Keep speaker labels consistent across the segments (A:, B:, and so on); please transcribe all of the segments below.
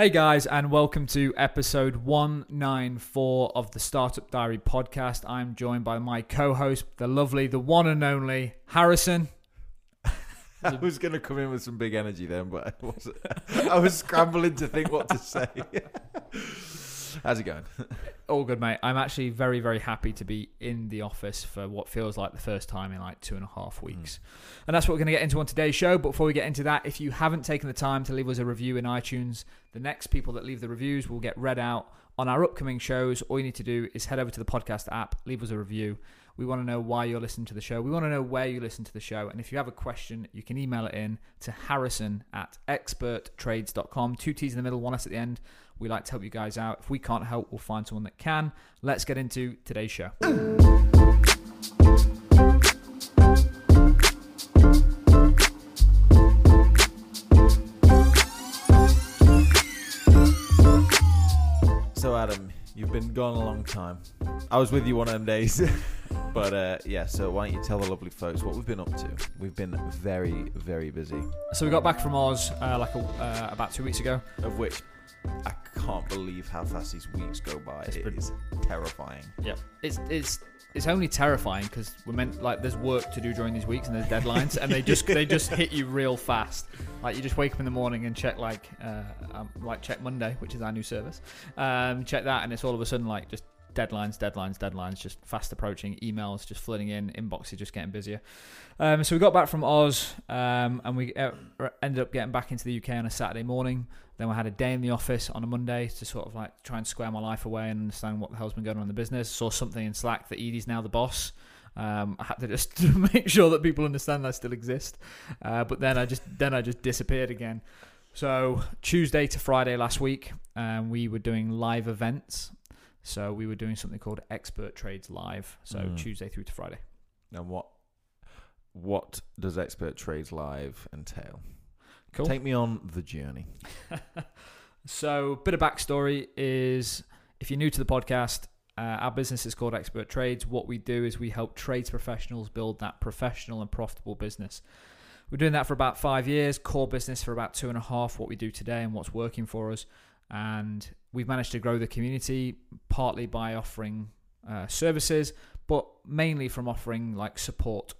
A: Hey guys, and welcome to episode 194 of the Startup Diary podcast. I'm joined by my co host, the lovely, the one and only Harrison.
B: I was going to come in with some big energy then, but I wasn't. I was scrambling to think what to say. How's it going?
A: All good, mate. I'm actually very, very happy to be in the office for what feels like the first time in like two and a half hmm. weeks. And that's what we're going to get into on today's show. But before we get into that, if you haven't taken the time to leave us a review in iTunes, the next people that leave the reviews will get read out on our upcoming shows. All you need to do is head over to the podcast app, leave us a review. We want to know why you're listening to the show. We want to know where you listen to the show. And if you have a question, you can email it in to harrison at experttrades.com. Two T's in the middle, one S at the end. We like to help you guys out. If we can't help, we'll find someone that can. Let's get into today's show.
B: So, Adam, you've been gone a long time. I was with you one of them days. but uh, yeah, so why don't you tell the lovely folks what we've been up to? We've been very, very busy.
A: So we got back from Oz uh, like a, uh, about two weeks ago.
B: Of which I can't believe how fast these weeks go by.
A: It's
B: It
A: pretty-
B: is terrifying.
A: Yep. It's it's it's only terrifying because we're meant like there's work to do during these weeks and there's deadlines and they just they just hit you real fast. Like you just wake up in the morning and check like uh, um, like check Monday, which is our new service. Um, check that and it's all of a sudden like just deadlines, deadlines, deadlines, just fast approaching. Emails just flooding in. Inboxes just getting busier. Um, so we got back from Oz um, and we uh, ended up getting back into the UK on a Saturday morning. Then we had a day in the office on a Monday to sort of like try and square my life away and understand what the hell's been going on in the business. Saw something in Slack that Edie's now the boss. Um, I had to just make sure that people understand I still exist. Uh, but then I just then I just disappeared again. So Tuesday to Friday last week, um, we were doing live events. So we were doing something called Expert Trades Live. So
B: Mm.
A: Tuesday through to Friday.
B: And what what does Expert Trades Live entail?
A: Cool.
B: Take me on the journey.
A: So, bit of backstory is if you're new to the podcast, uh, our business is called Expert Trades. What we do is we help trades professionals build that professional and profitable business. We're doing that for about five years, core business for about two and a half, what we do today and what's working for us. And we've managed to grow the community partly by offering uh, services, but mainly from offering like support.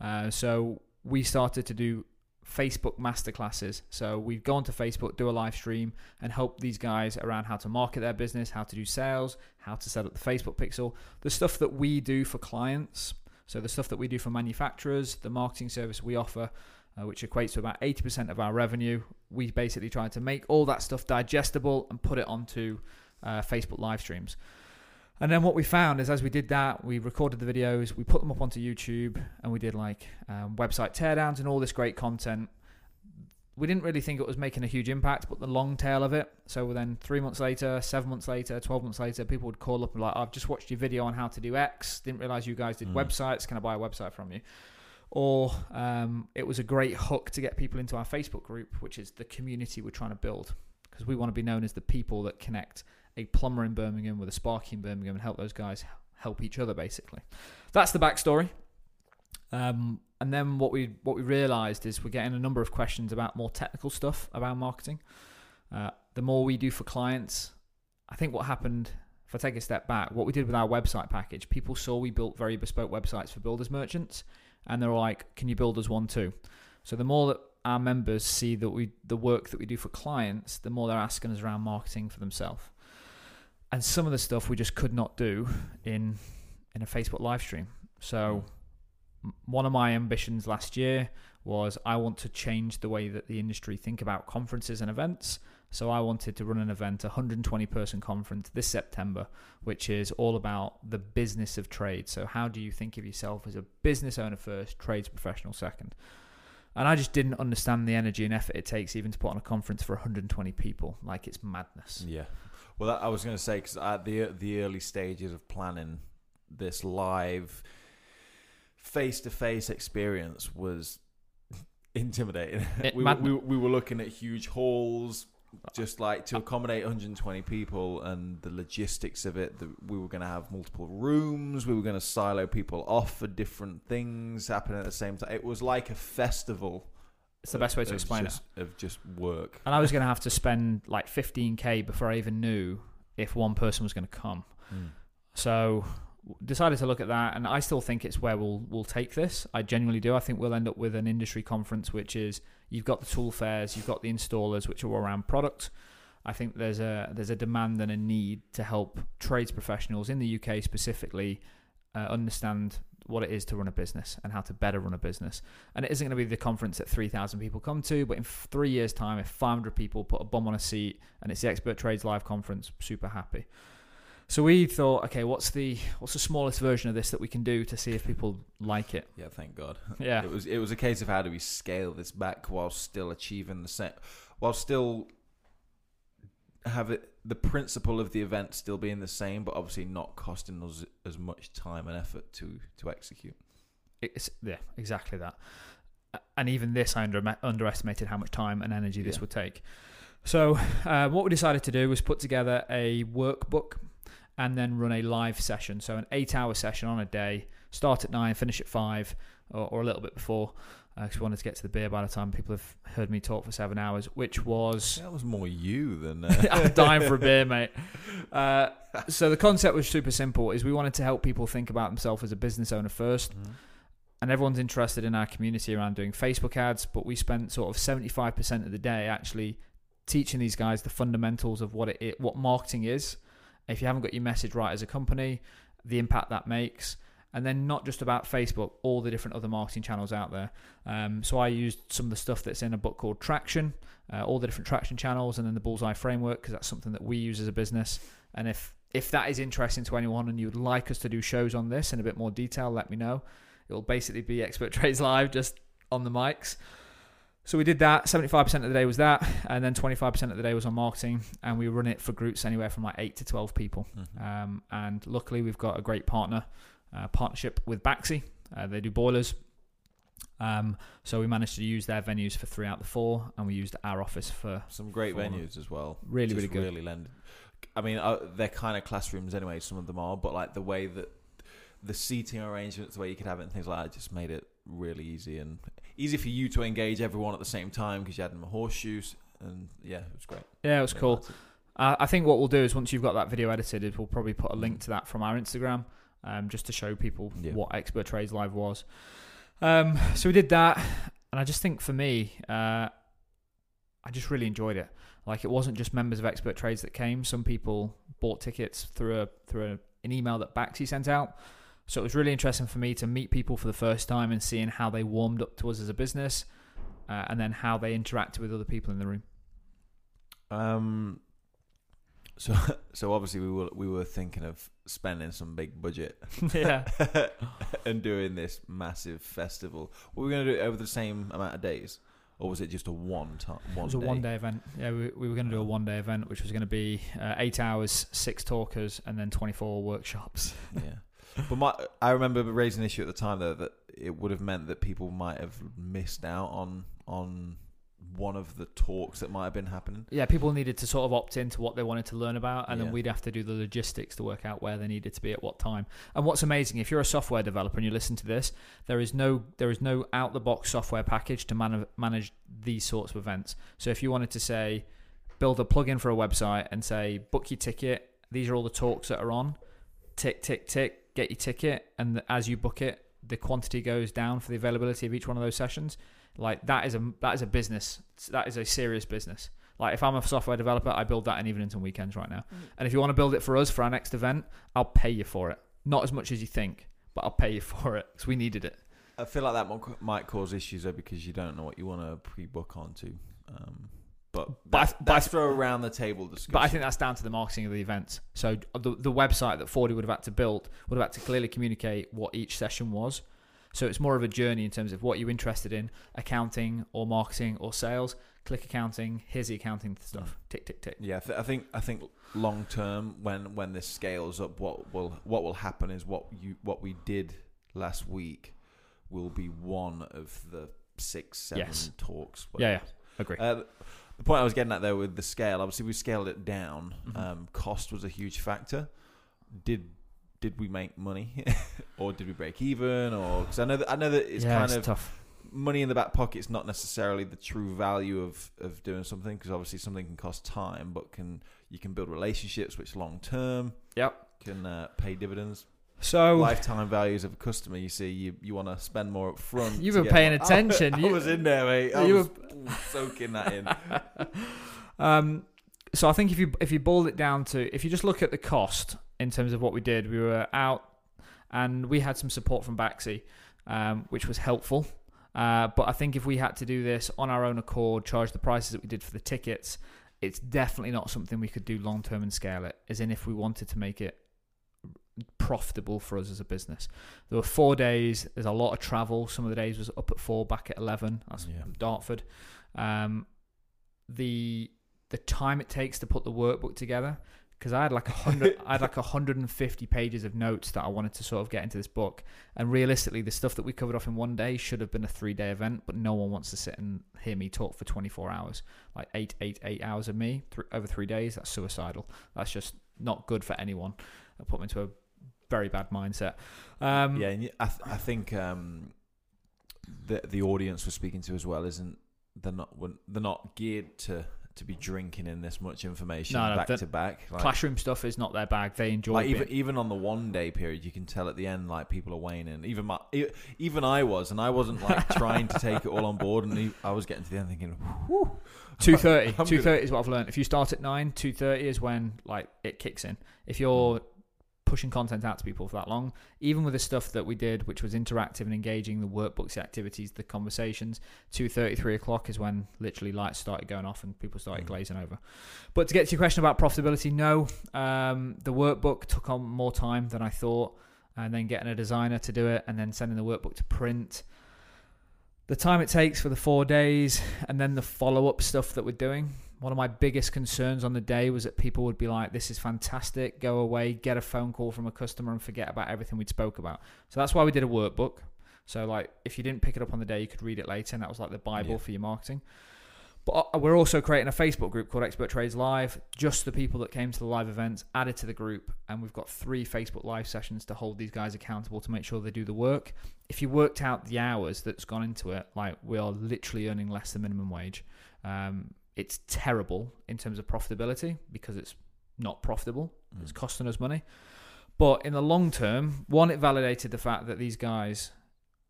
A: Uh, so, we started to do Facebook masterclasses. So we've gone to Facebook, do a live stream, and help these guys around how to market their business, how to do sales, how to set up the Facebook pixel, the stuff that we do for clients. So the stuff that we do for manufacturers, the marketing service we offer, uh, which equates to about 80% of our revenue. We basically try to make all that stuff digestible and put it onto uh, Facebook live streams. And then what we found is as we did that, we recorded the videos, we put them up onto YouTube, and we did like um, website teardowns and all this great content. We didn't really think it was making a huge impact, but the long tail of it. So then three months later, seven months later, 12 months later, people would call up and be like, I've just watched your video on how to do X. Didn't realize you guys did
B: Mm.
A: websites. Can I buy a website from you? Or um, it was a great hook to get people into our Facebook group, which is the community we're trying to build. Because we want to be known as the people that connect a plumber in Birmingham with a Sparky in Birmingham and help those guys help each other, basically. That's the backstory. Um, and then what we what we realised is we're getting a number of questions about more technical stuff about marketing. Uh, the more we do for clients, I think what happened. If I take a step back, what we did with our website package, people saw we built very bespoke websites for builders merchants, and they're like, "Can you build us one too?" So the more that our members see that we the work that we do for clients, the more they're asking us around marketing for themselves. And some of the stuff we just could not do in in a Facebook live stream. So hmm. one of my ambitions last year was I want to change the way that the industry think about conferences and events. So I wanted to run an event, a 120 person conference this September, which is all about the business of trade. So how do you think of yourself as a business owner first, trades professional second? And I just didn't understand the energy and effort it takes even to put on a conference for 120 people. Like it's madness.
B: Yeah. Well, that, I was going to say because at the the early stages of planning this live face to face experience was intimidating.
A: It-
B: we, we, we were looking at huge halls, just like to accommodate 120 people, and the logistics of it. That we were going to have multiple rooms. We were going to silo people off for different things happening at the same time. It was like a festival
A: It's the best way to explain
B: just, it. Of just work.
A: And I was going to have to spend like 15k before I even knew if one person was going to come.
B: Mm.
A: So decided to look at that, and I still think it's where we'll we'll take this. I genuinely do. I think we'll end up with an industry conference, which is you've got the tool fairs, you've got the installers, which are around product. I think there's a there's a demand and a need to help trades professionals in the UK specifically uh, understand what it is to run a business and how to better run a business. And it isn't going to be the conference that 3,000 people come to, but in three years' time, if 500 people put a bomb on a seat and it's the Expert Trades Live conference, super happy. So we thought, okay, what's the what's the smallest version of this that we can do to see if people like it?
B: Yeah, thank God.
A: Yeah,
B: It was it was a case of how do we scale this back while still achieving the same, while still have it the principle of the event still being the same, but obviously not costing us as much time and effort to to execute.
A: it's yeah, exactly that. And even this, I under, underestimated how much time and energy this
B: Yeah.
A: would take. So uh, what we decided to do was put together a workbook and then run a live session. So an eight-hour session on a day, start at nine, finish at five, or, or a little bit before, because we wanted to get to the beer by the time people have heard me talk for seven hours, which was
B: That was more you than uh,
A: I'm dying for a beer, mate. Uh, so the concept was super simple: is we wanted to help people think about themselves as a business owner first,
B: Mhm.
A: and everyone's interested in our community around doing Facebook ads. But we spent sort of seventy five percent of the day actually teaching these guys the fundamentals of what it what marketing is. If you haven't got your message right as a company, the impact that makes. And then not just about Facebook, all the different other marketing channels out there. Um, so I used some of the stuff that's in a book called Traction, uh, all the different traction channels, and then the Bullseye framework because that's something that we use as a business. And if if that is interesting to anyone and you'd like us to do shows on this in a bit more detail, let me know. It'll basically be Expert Trades Live just on the mics. So we did that. Seventy-five percent of the day was that, and then twenty-five percent of the day was on marketing. And we run it for groups anywhere from like eight to twelve people.
B: Mhm.
A: Um, and luckily, we've got a great partner uh, partnership with Baxi. Uh, they do boilers. Um, so we managed to use their venues for three out of the four, and we used our office for
B: Some great
A: For-
B: venues as well.
A: really, really good.
B: Really lend. I mean, uh, they're kind of classrooms anyway. Some of them are, but like the way that the seating arrangements, the way you could have it, and things like that, just made it really easy and easy for you to engage everyone at the same time because you had them horseshoes, and yeah, it was great.
A: Yeah, it was cool.
B: it.
A: Uh, I think what we'll do is once you've got that video edited, is we'll probably put a link to that from our Instagram, um, just to show people
B: Yeah.
A: what Expert Trades Live was. Um, so we did that, and I just think for me, uh, I just really enjoyed it. Like it wasn't just members of Expert Trades that came. Some people bought tickets through a through a, an email that Baxi sent out. So it was really interesting for me to meet people for the first time and seeing how they warmed up to us as a business, uh, and then how they interacted with other people in the room.
B: Um. So, so obviously we were we were thinking of spending some big budget
A: yeah.
B: and doing this massive festival. Were we going to do it over the same amount of days, or was it just a one time? One
A: It was a
B: day?
A: one day event. Yeah, we, we were going to do a one day event, which was going to be uh, eight hours, six talkers, and then 24 workshops.
B: Yeah, but my I remember raising an issue at the time though that it would have meant that people might have missed out on on one of the talks that might have been happening.
A: Yeah, people needed to sort of opt into what they wanted to learn about, and
B: Yeah.
A: then we'd have to do the logistics to work out where they needed to be at what time. And what's amazing, if you're a software developer and you listen to this, there is no there is no out the box software package to man- manage these sorts of events. So if you wanted to say build a plugin for a website and say book your ticket, these are all the talks that are on, tick tick tick, get your ticket, and as you book it, the quantity goes down for the availability of each one of those sessions. Like that is a that is a business. That is a serious business. Like if I'm a software developer, I build that in evenings and weekends right now. And if you want to build it for us for our next event, I'll pay you for it. Not as much as you think, but I'll pay you for it because we needed it.
B: I feel like that might- might cause issues though because you don't know what you want to pre-book onto. Um, but that's,
A: but
B: that's for a around the table discussion.
A: But I think that's down to the marketing of the event. So the the website that Fordy would have had to build would have had to clearly communicate what each session was. So it's more of a journey in terms of what you're interested in, accounting or marketing or sales. Click accounting. Here's the accounting stuff. Tick tick tick.
B: Yeah, I I think I think long term, when when this scales up, what will what will happen is what you what we did last week will be one of the six seven
A: Yes.
B: talks.
A: Yeah, yeah. Agree.
B: Uh, the point I was getting at there with the scale, obviously we scaled it down.
A: Mhm.
B: Um, cost was a huge factor. Did did we make money, or did we break even? Or because I know that I know that it's
A: yeah,
B: kind
A: it's
B: of
A: tough.
B: money in the back pocket is not necessarily the true value of of doing something because obviously something can cost time, but can you can build relationships which long term
A: Yep.
B: can uh, pay dividends.
A: So
B: Lifetime values of a customer. You see, you you want to spend more up front.
A: You were paying
B: more-
A: attention.
B: I,
A: You-
B: was in there, mate. I
A: you
B: was soaking that in.
A: Um, so I think if you if you boil it down to if you just look at the cost in terms of what we did, we were out and we had some support from Baxi, um, which was helpful. Uh, but I think if we had to do this on our own accord, charge the prices that we did for the tickets, it's definitely not something we could do long term and scale it. As in, if we wanted to make it profitable for us as a business, there were four days. There's a lot of travel. Some of the days was up at four, back at eleven. That's
B: Yeah.
A: Dartford. Um, the the time it takes to put the workbook together because I had like a hundred, I had like hundred and fifty pages of notes that I wanted to sort of get into this book. And realistically, the stuff that we covered off in one day should have been a three day event, but no one wants to sit and hear me talk for twenty four hours, like eight, eight, eight hours of me th- over three days. That's suicidal. That's just not good for anyone. It put me into a very bad mindset. Um,
B: yeah, and I, th- I think um, the the audience we're speaking to as well isn't they're not they're not geared to to be drinking in this much information
A: No, no,
B: back to back. Like,
A: classroom stuff is not their bag. They enjoy
B: like even even on the one day period, you can tell at the end like people are waning. Even my even I was, and I wasn't like trying to take it all on board, and I was getting to the end thinking,
A: Two thirty. Two thirty is what I've learned. If you start at nine, two thirty is when like it kicks in. If you're pushing content out to people for that long, even with the stuff that we did, which was interactive and engaging, the workbooks, the activities, the conversations, two thirty, three o'clock is when literally lights started going off and people started
B: Mm.
A: glazing over. But to get to your question about profitability, no, um, the workbook took on more time than I thought, and then getting a designer to do it, and then sending the workbook to print the time it takes for the four days and then the follow up stuff that we're doing. One of my biggest concerns on the day was that people would be like, This is fantastic, go away, get a phone call from a customer and forget about everything we'd spoke about. So that's why we did a workbook. So like if you didn't pick it up on the day, you could read it later, and that was like the Bible
B: Yeah.
A: for your marketing. But uh, we're also creating a Facebook group called Expert Trades Live. Just the people that came to the live events added to the group, and we've got three Facebook Live sessions to hold these guys accountable to make sure they do the work. If you worked out the hours that's gone into it, like we are literally earning less than minimum wage. Um, it's terrible in terms of profitability because it's not profitable. It's
B: Mm.
A: costing us money. But in the long term, one, it validated the fact that these guys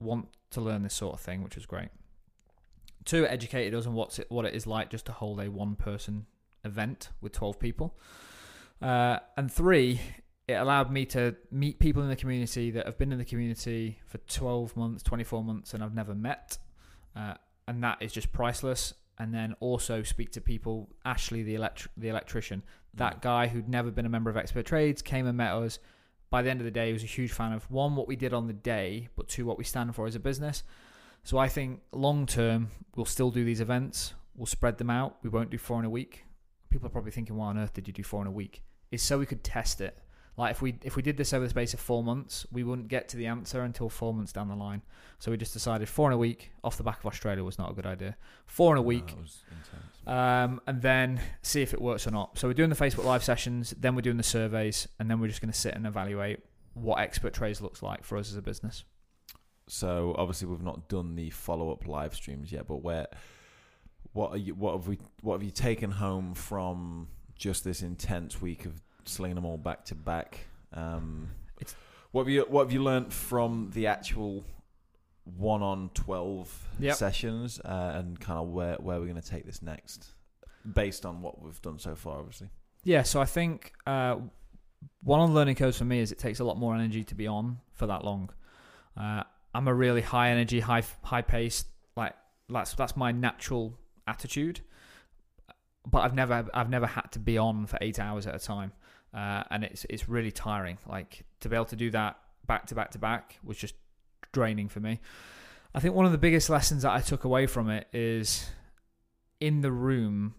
A: want to learn this sort of thing, which was great. Two, it educated us on what's it, what it is like just to hold a one person event with 12 people. Uh, and three, it allowed me to meet people in the community that have been in the community for 12 months, 24 months, and I've never met. Uh, and that is just priceless. And then also speak to people, Ashley, the, elect- the electrician, mm. that guy who'd never been a member of Expert Trades came and met us. By the end of the day, he was a huge fan of one, what we did on the day, but two, what we stand for as a business. So I think long term, we'll still do these events. We'll spread them out. We won't do four in a week. People are probably thinking, why on earth did you do four in a week? It's so we could test it. Like if we if we did this over the space of four months, we wouldn't get to the answer until four months down the line. So we just decided four in a week off the back of Australia was not a good idea. Four in a week,
B: intense.
A: um, and then see if it works or not. So we're doing the Facebook Live sessions, then we're doing the surveys, and then we're just going to sit and evaluate what expert trades looks like for us as a business.
B: So obviously we've not done the follow up live streams yet, but where what are you what have we what have you taken home from just this intense week of slinging them all back to back? Um,
A: It's-
B: what have you what have you learnt from the actual one on twelve
A: Yep.
B: sessions uh, and kind of where where we're going to take this next, based on what we've done so far, obviously.
A: Yeah, so I think uh, one of the learning curves for me is it takes a lot more energy to be on for that long. Uh, I'm a really high energy, high high paced, like that's that's my natural attitude. But I've never I've never had to be on for eight hours at a time, uh, and it's it's really tiring. Like to be able to do that back to back to back was just draining for me. I think one of the biggest lessons that I took away from it is in the room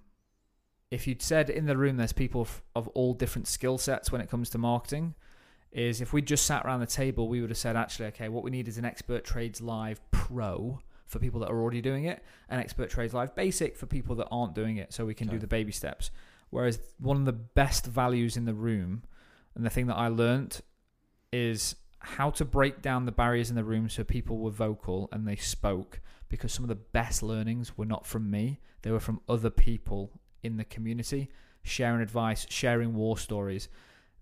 A: if you'd said in the room there's people f- of all different skill sets when it comes to marketing, is if we just sat around the table, we would have said, actually, okay, what we need is an Expert Trades Live Pro for people that are already doing it, and Expert Trades Live Basic for people that aren't doing it, so we can do the baby steps. Whereas one of the best values in the room, and the thing that I learnt, is how to break down the barriers in the room so people were vocal and they spoke because some of the best learnings were not from me; they were from other people in the community, sharing advice, sharing war stories,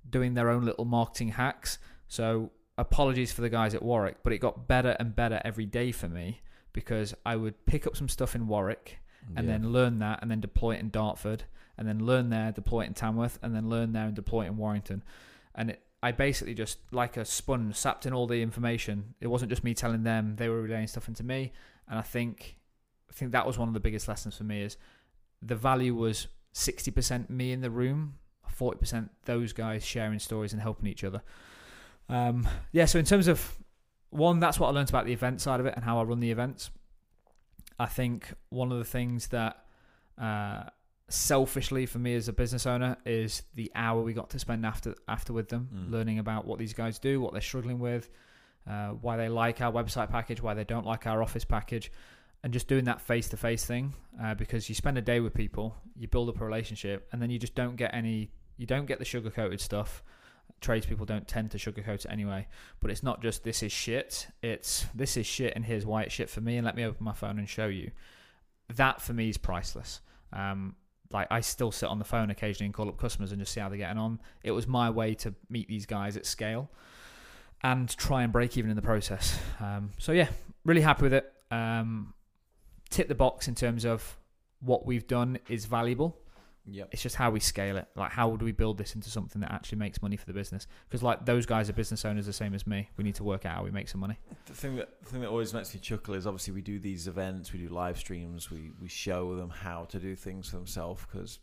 A: doing their own little marketing hacks. So apologies for the guys at Warwick, but it got better and better every day for me because I would pick up some stuff in Warwick and
B: Yeah.
A: then learn that and then deploy it in Dartford and then learn there, deploy it in Tamworth and then learn there and deploy it in Warrington. And it, I basically just like a sponge sapped in all the information. It wasn't just me telling them; they were relaying stuff into me. And I think, I think that was one of the biggest lessons for me is the value was sixty percent me in the room, forty percent those guys sharing stories and helping each other. Um, yeah. So in terms of one, that's what I learned about the event side of it and how I run the events. I think one of the things that uh, selfishly for me as a business owner is the hour we got to spend after after with them,
B: Mm.
A: learning about what these guys do, what they're struggling with, uh, why they like our website package, why they don't like our office package, and just doing that face to face thing. Uh, because you spend a day with people, you build up a relationship, and then you just don't get any, you don't get the sugar coated stuff. Tradespeople don't tend to sugarcoat it anyway, but it's not just this is shit. It's this is shit, and here's why it's shit for me, and let me open my phone and show you. That for me is priceless. Um, like I still sit on the phone occasionally and call up customers and just see how they're getting on. It was my way to meet these guys at scale and try and break even in the process. Um, so yeah, really happy with it. Um, tip the box in terms of what we've done is valuable.
B: Yep.
A: It's just how we scale it. Like how do we build this into something that actually makes money for the business? Because like those guys are business owners the same as me. We need to work out how we make some money.
B: The thing that the thing that always makes me chuckle is obviously we do these events, we do live streams, we we show them how to do things for themselves because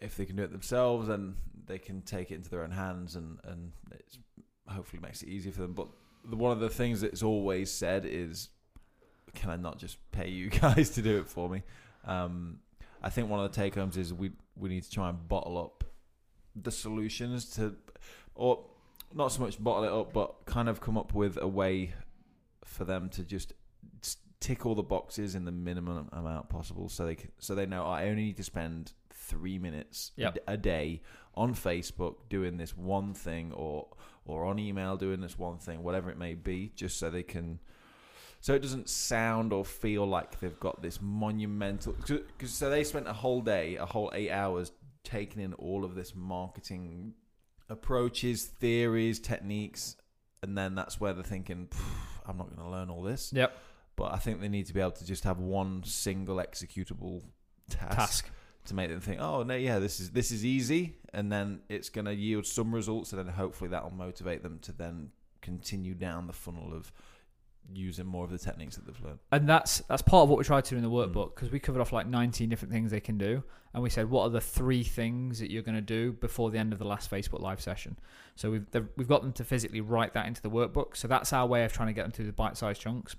B: if they can do it themselves, then they can take it into their own hands and and it's hopefully makes it easier for them. But the, one of the things that's always said is, can I not just pay you guys to do it for me? Um, I think one of the take homes is we we need to try and bottle up the solutions to, or not so much bottle it up, but kind of come up with a way for them to just tick all the boxes in the minimum amount possible, so they can, so they know I only need to spend three minutes a
A: Yep.
B: a day on Facebook doing this one thing, or or on email doing this one thing, whatever it may be, just so they can. So it doesn't sound or feel like they've got this monumental. Because so they spent a whole day, a whole eight hours, taking in all of this marketing approaches, theories, techniques, and then that's where they're thinking, I'm not going to learn all this.
A: Yep.
B: But I think they need to be able to just have one single executable task,
A: Task.
B: to make them think, oh no, yeah, this is this is easy, and then it's going to yield some results, and then hopefully that will motivate them to then continue down the funnel of using more of the techniques that they've learned.
A: and that's that's part of what we tried to do in the
B: Mm.
A: workbook because we covered off like 19 different things they can do and we said what are the three things that you're going to do before the end of the last facebook live session? So we've we've got them to physically write that into the workbook so that's our way of trying to get them through the bite-sized chunks.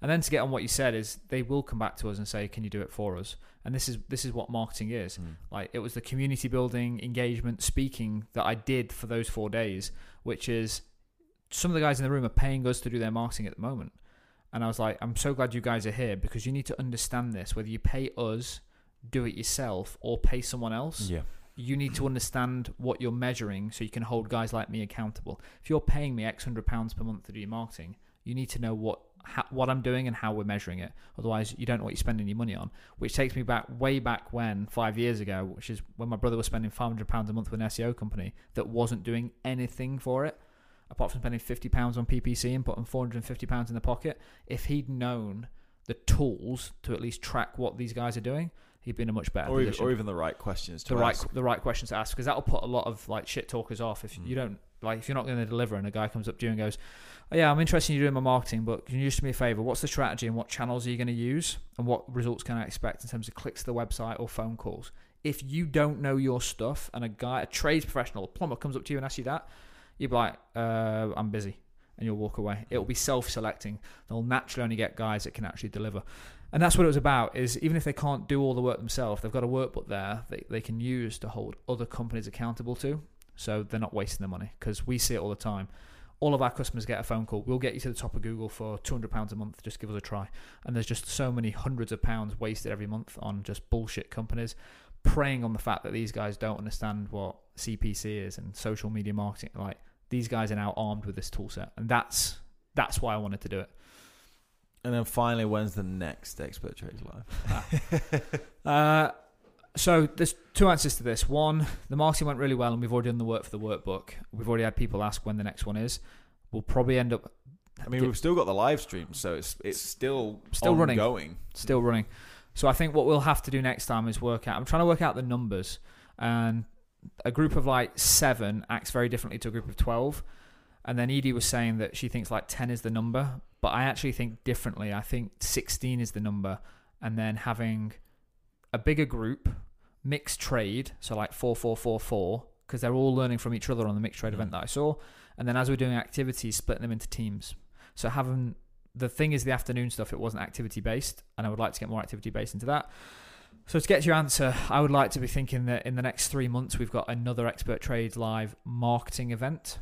A: And then to get on what you said is they will come back to us and say can you do it for us? And this is this is what marketing is. Like it was the community building engagement speaking that i did for those four days which is some of the guys in the room are paying us to do their marketing at the moment. And i was like i'm so glad you guys are here because you need to understand this. Whether you pay us do it yourself or pay someone else
B: Yeah.
A: you need to understand what you're measuring so you can hold guys like me accountable. If you're paying me x hundred pounds per month to do your marketing you need to know what how, what i'm doing and how we're measuring it. Otherwise you don't know what you're spending your money on. Which takes me back way back when five years ago which is when my brother was spending 500 pounds a month with an seo company that wasn't doing anything for it apart from spending 50 pounds on ppc and putting 450 pounds in the pocket if he'd known the tools to at least track what these guys are doing he'd be in a much better
B: Or even,
A: position
B: or even the right questions to
A: the right
B: ask.
A: the right questions to ask because that'll put a lot of like shit talkers off if
B: Mm.
A: you don't like if you're not going to deliver and a guy comes up to you and goes oh, yeah i'm interested in you doing my marketing but can you just do me a favor what's the strategy and what channels are you going to use and what results can i expect in terms of clicks to the website or phone calls if you don't know your stuff and a guy a trades professional a plumber comes up to you and asks you that you'd be like uh, i'm busy and you'll walk away. It'll be self-selecting. They'll naturally only get guys that can actually deliver. And that's what it was about is even if they can't do all the work themselves they've got a workbook there they, they can use to hold other companies accountable to so they're not wasting their money because we see it all the time. All of our customers get a phone call. We'll get you to the top of google for 200 pounds a month. Just give us a try. And there's just so many hundreds of pounds wasted every month on just bullshit companies preying on the fact that these guys don't understand what cpc is and social media marketing like these guys are now armed with this tool set and that's that's why i wanted to do it
B: And then finally, when's the next Expert Trades Live?
A: Uh, so there's two answers to this. One, the marketing went really well, and we've already done the work for the workbook. We've already had people ask when the next one is. We'll probably end up
B: I mean, we've still got the live stream, so it's it's still
A: Still running.
B: ongoing.
A: still running. So I think what we'll have to do next time is work out. I'm trying to work out the numbers, and a group of like seven acts very differently to a group of twelve. And then Edie was saying that she thinks like ten is the number, but I actually think differently. I think sixteen is the number, and then having a bigger group, mixed trade, so like four four four four, because they're all learning from each other on the mixed trade
B: Mm.
A: event that I saw. And then as we're doing activities, splitting them into teams. So having the thing is the afternoon stuff. It wasn't activity based, and I would like to get more activity based into that. So to get your answer, I would like to be thinking that in the next three months we've got another Expert Trade live marketing event,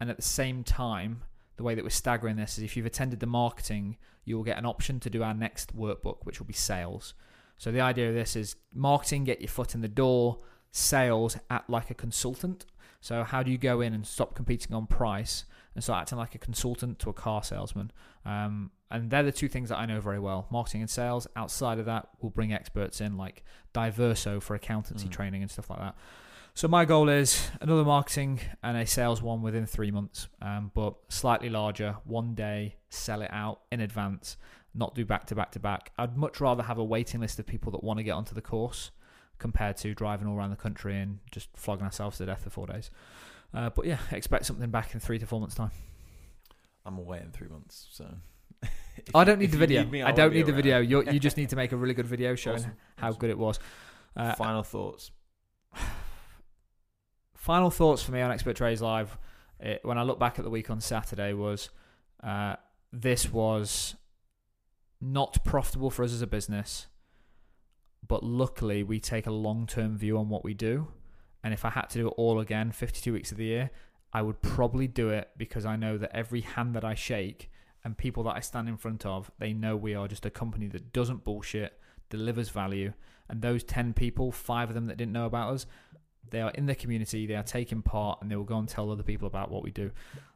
A: and at the same time, the way that we're staggering this is if you've attended the marketing, you will get an option to do our next workbook, which will be sales. So the idea of this is marketing, get your foot in the door, sales, act like a consultant. So how do you go in and stop competing on price and start acting like a consultant to a car salesman? Um, and they're the two things that I know very well: marketing and sales. Outside of that, we'll bring experts in like Diverso for accountancy
B: Mm.
A: training and stuff like that. So my goal is another marketing and a sales one within three months, um, but slightly larger. One day, sell it out in advance, not do back to back to back. I'd much rather have a waiting list of people that want to get onto the course compared to driving all around the country and just flogging ourselves to death for four days. Uh, but yeah, expect something back in three to four months' time.
B: I'm away in three months, so.
A: I don't need the video.
B: me,
A: I
B: won't
A: don't need the
B: around.
A: video. you you just need to make a really good video showing
B: Awesome,
A: how
B: awesome.
A: good it was. Uh,
B: Final thoughts.
A: final thoughts for me on Expert Trades Live, it, when I look back at the week on Saturday, was uh, this was not profitable for us as a business, but luckily we take a long term view on what we do. And if I had to do it all again, 52 weeks of the year, I would probably do it because I know that every hand that I shake and people that I stand in front of, they know we are just a company that doesn't bullshit, delivers value. And those 10 people, five of them that didn't know about us, they are in the community, they are taking part, and they will go and tell other people about what we do.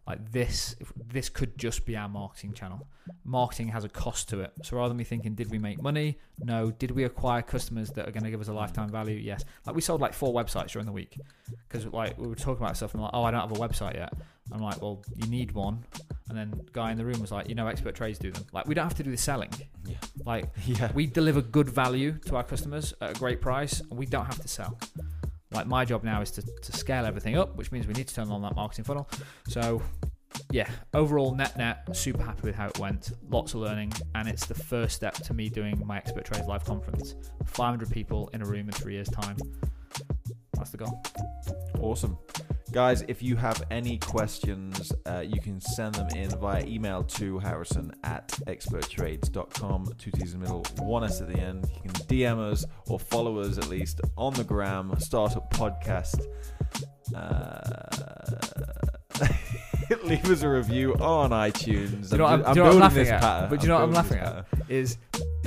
A: Like this, this could just be our marketing channel. Marketing has a cost to it. So rather than me thinking, did we make money? No. Did we acquire customers that are going to give us a lifetime value? Yes. Like we sold like four websites during the week because like we were talking about stuff and like, oh, I don't have a website yet. I'm like, well, you need one. And then guy in the room was like, you know, expert trades do them. Like we don't have to do the selling.
B: Yeah.
A: Like
B: Yeah.
A: we deliver good value to our customers at a great price and we don't have to sell like my job now is to, to scale everything up which means we need to turn on that marketing funnel. So yeah overall net net super happy with how it went. Lots of learning and it's the first step to me doing my expert trades live conference. 500 people in a room in three years time. That's the goal.
B: Awesome. Guys, if you have any questions, uh, you can send them in via email to harrison at experttrades.com. Two T's in the middle, one S at the end. You can DM us or follow us at least on the gram, Startup Podcast. Uh, leave us a review on iTunes.
A: Do you know what
B: I'm,
A: I'm-
B: I'm
A: do you know I'm
B: building
A: laughing
B: this
A: at?
B: pattern.
A: But do you know what I'm
B: building this
A: laughing
B: pattern.
A: is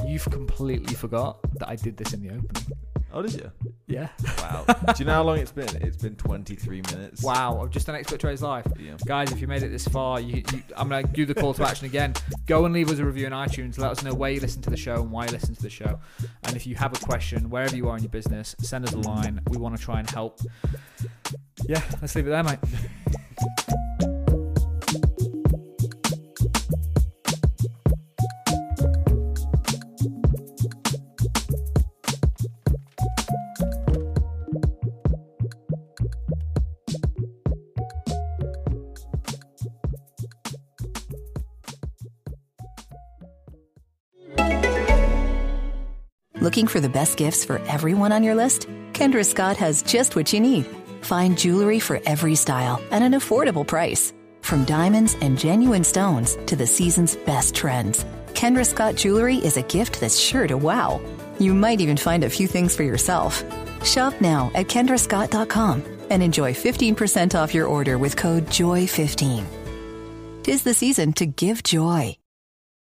A: you've completely forgot that i did this in the opening
B: Oh, did you?
A: yeah
B: Wow. do you know how long it's been? It's been 23 minutes.
A: wow i've just done expert trades live
B: Yeah.
A: guys if you made it this far you, you, i'm going to do the call to action again go and leave us a review on itunes let us know where you listen to the show and why you listen to the show and if you have a question wherever you are in your business send us a line we want to try and help yeah let's leave it there mate
C: Looking for the best gifts for everyone on your list? Kendra Scott has just what you need. Find jewelry for every style at an affordable price. From diamonds and genuine stones to the season's best trends, Kendra Scott jewelry is a gift that's sure to wow. You might even find a few things for yourself. Shop now at kendrascott.com and enjoy 15% off your order with code JOY15. Tis the season to give joy.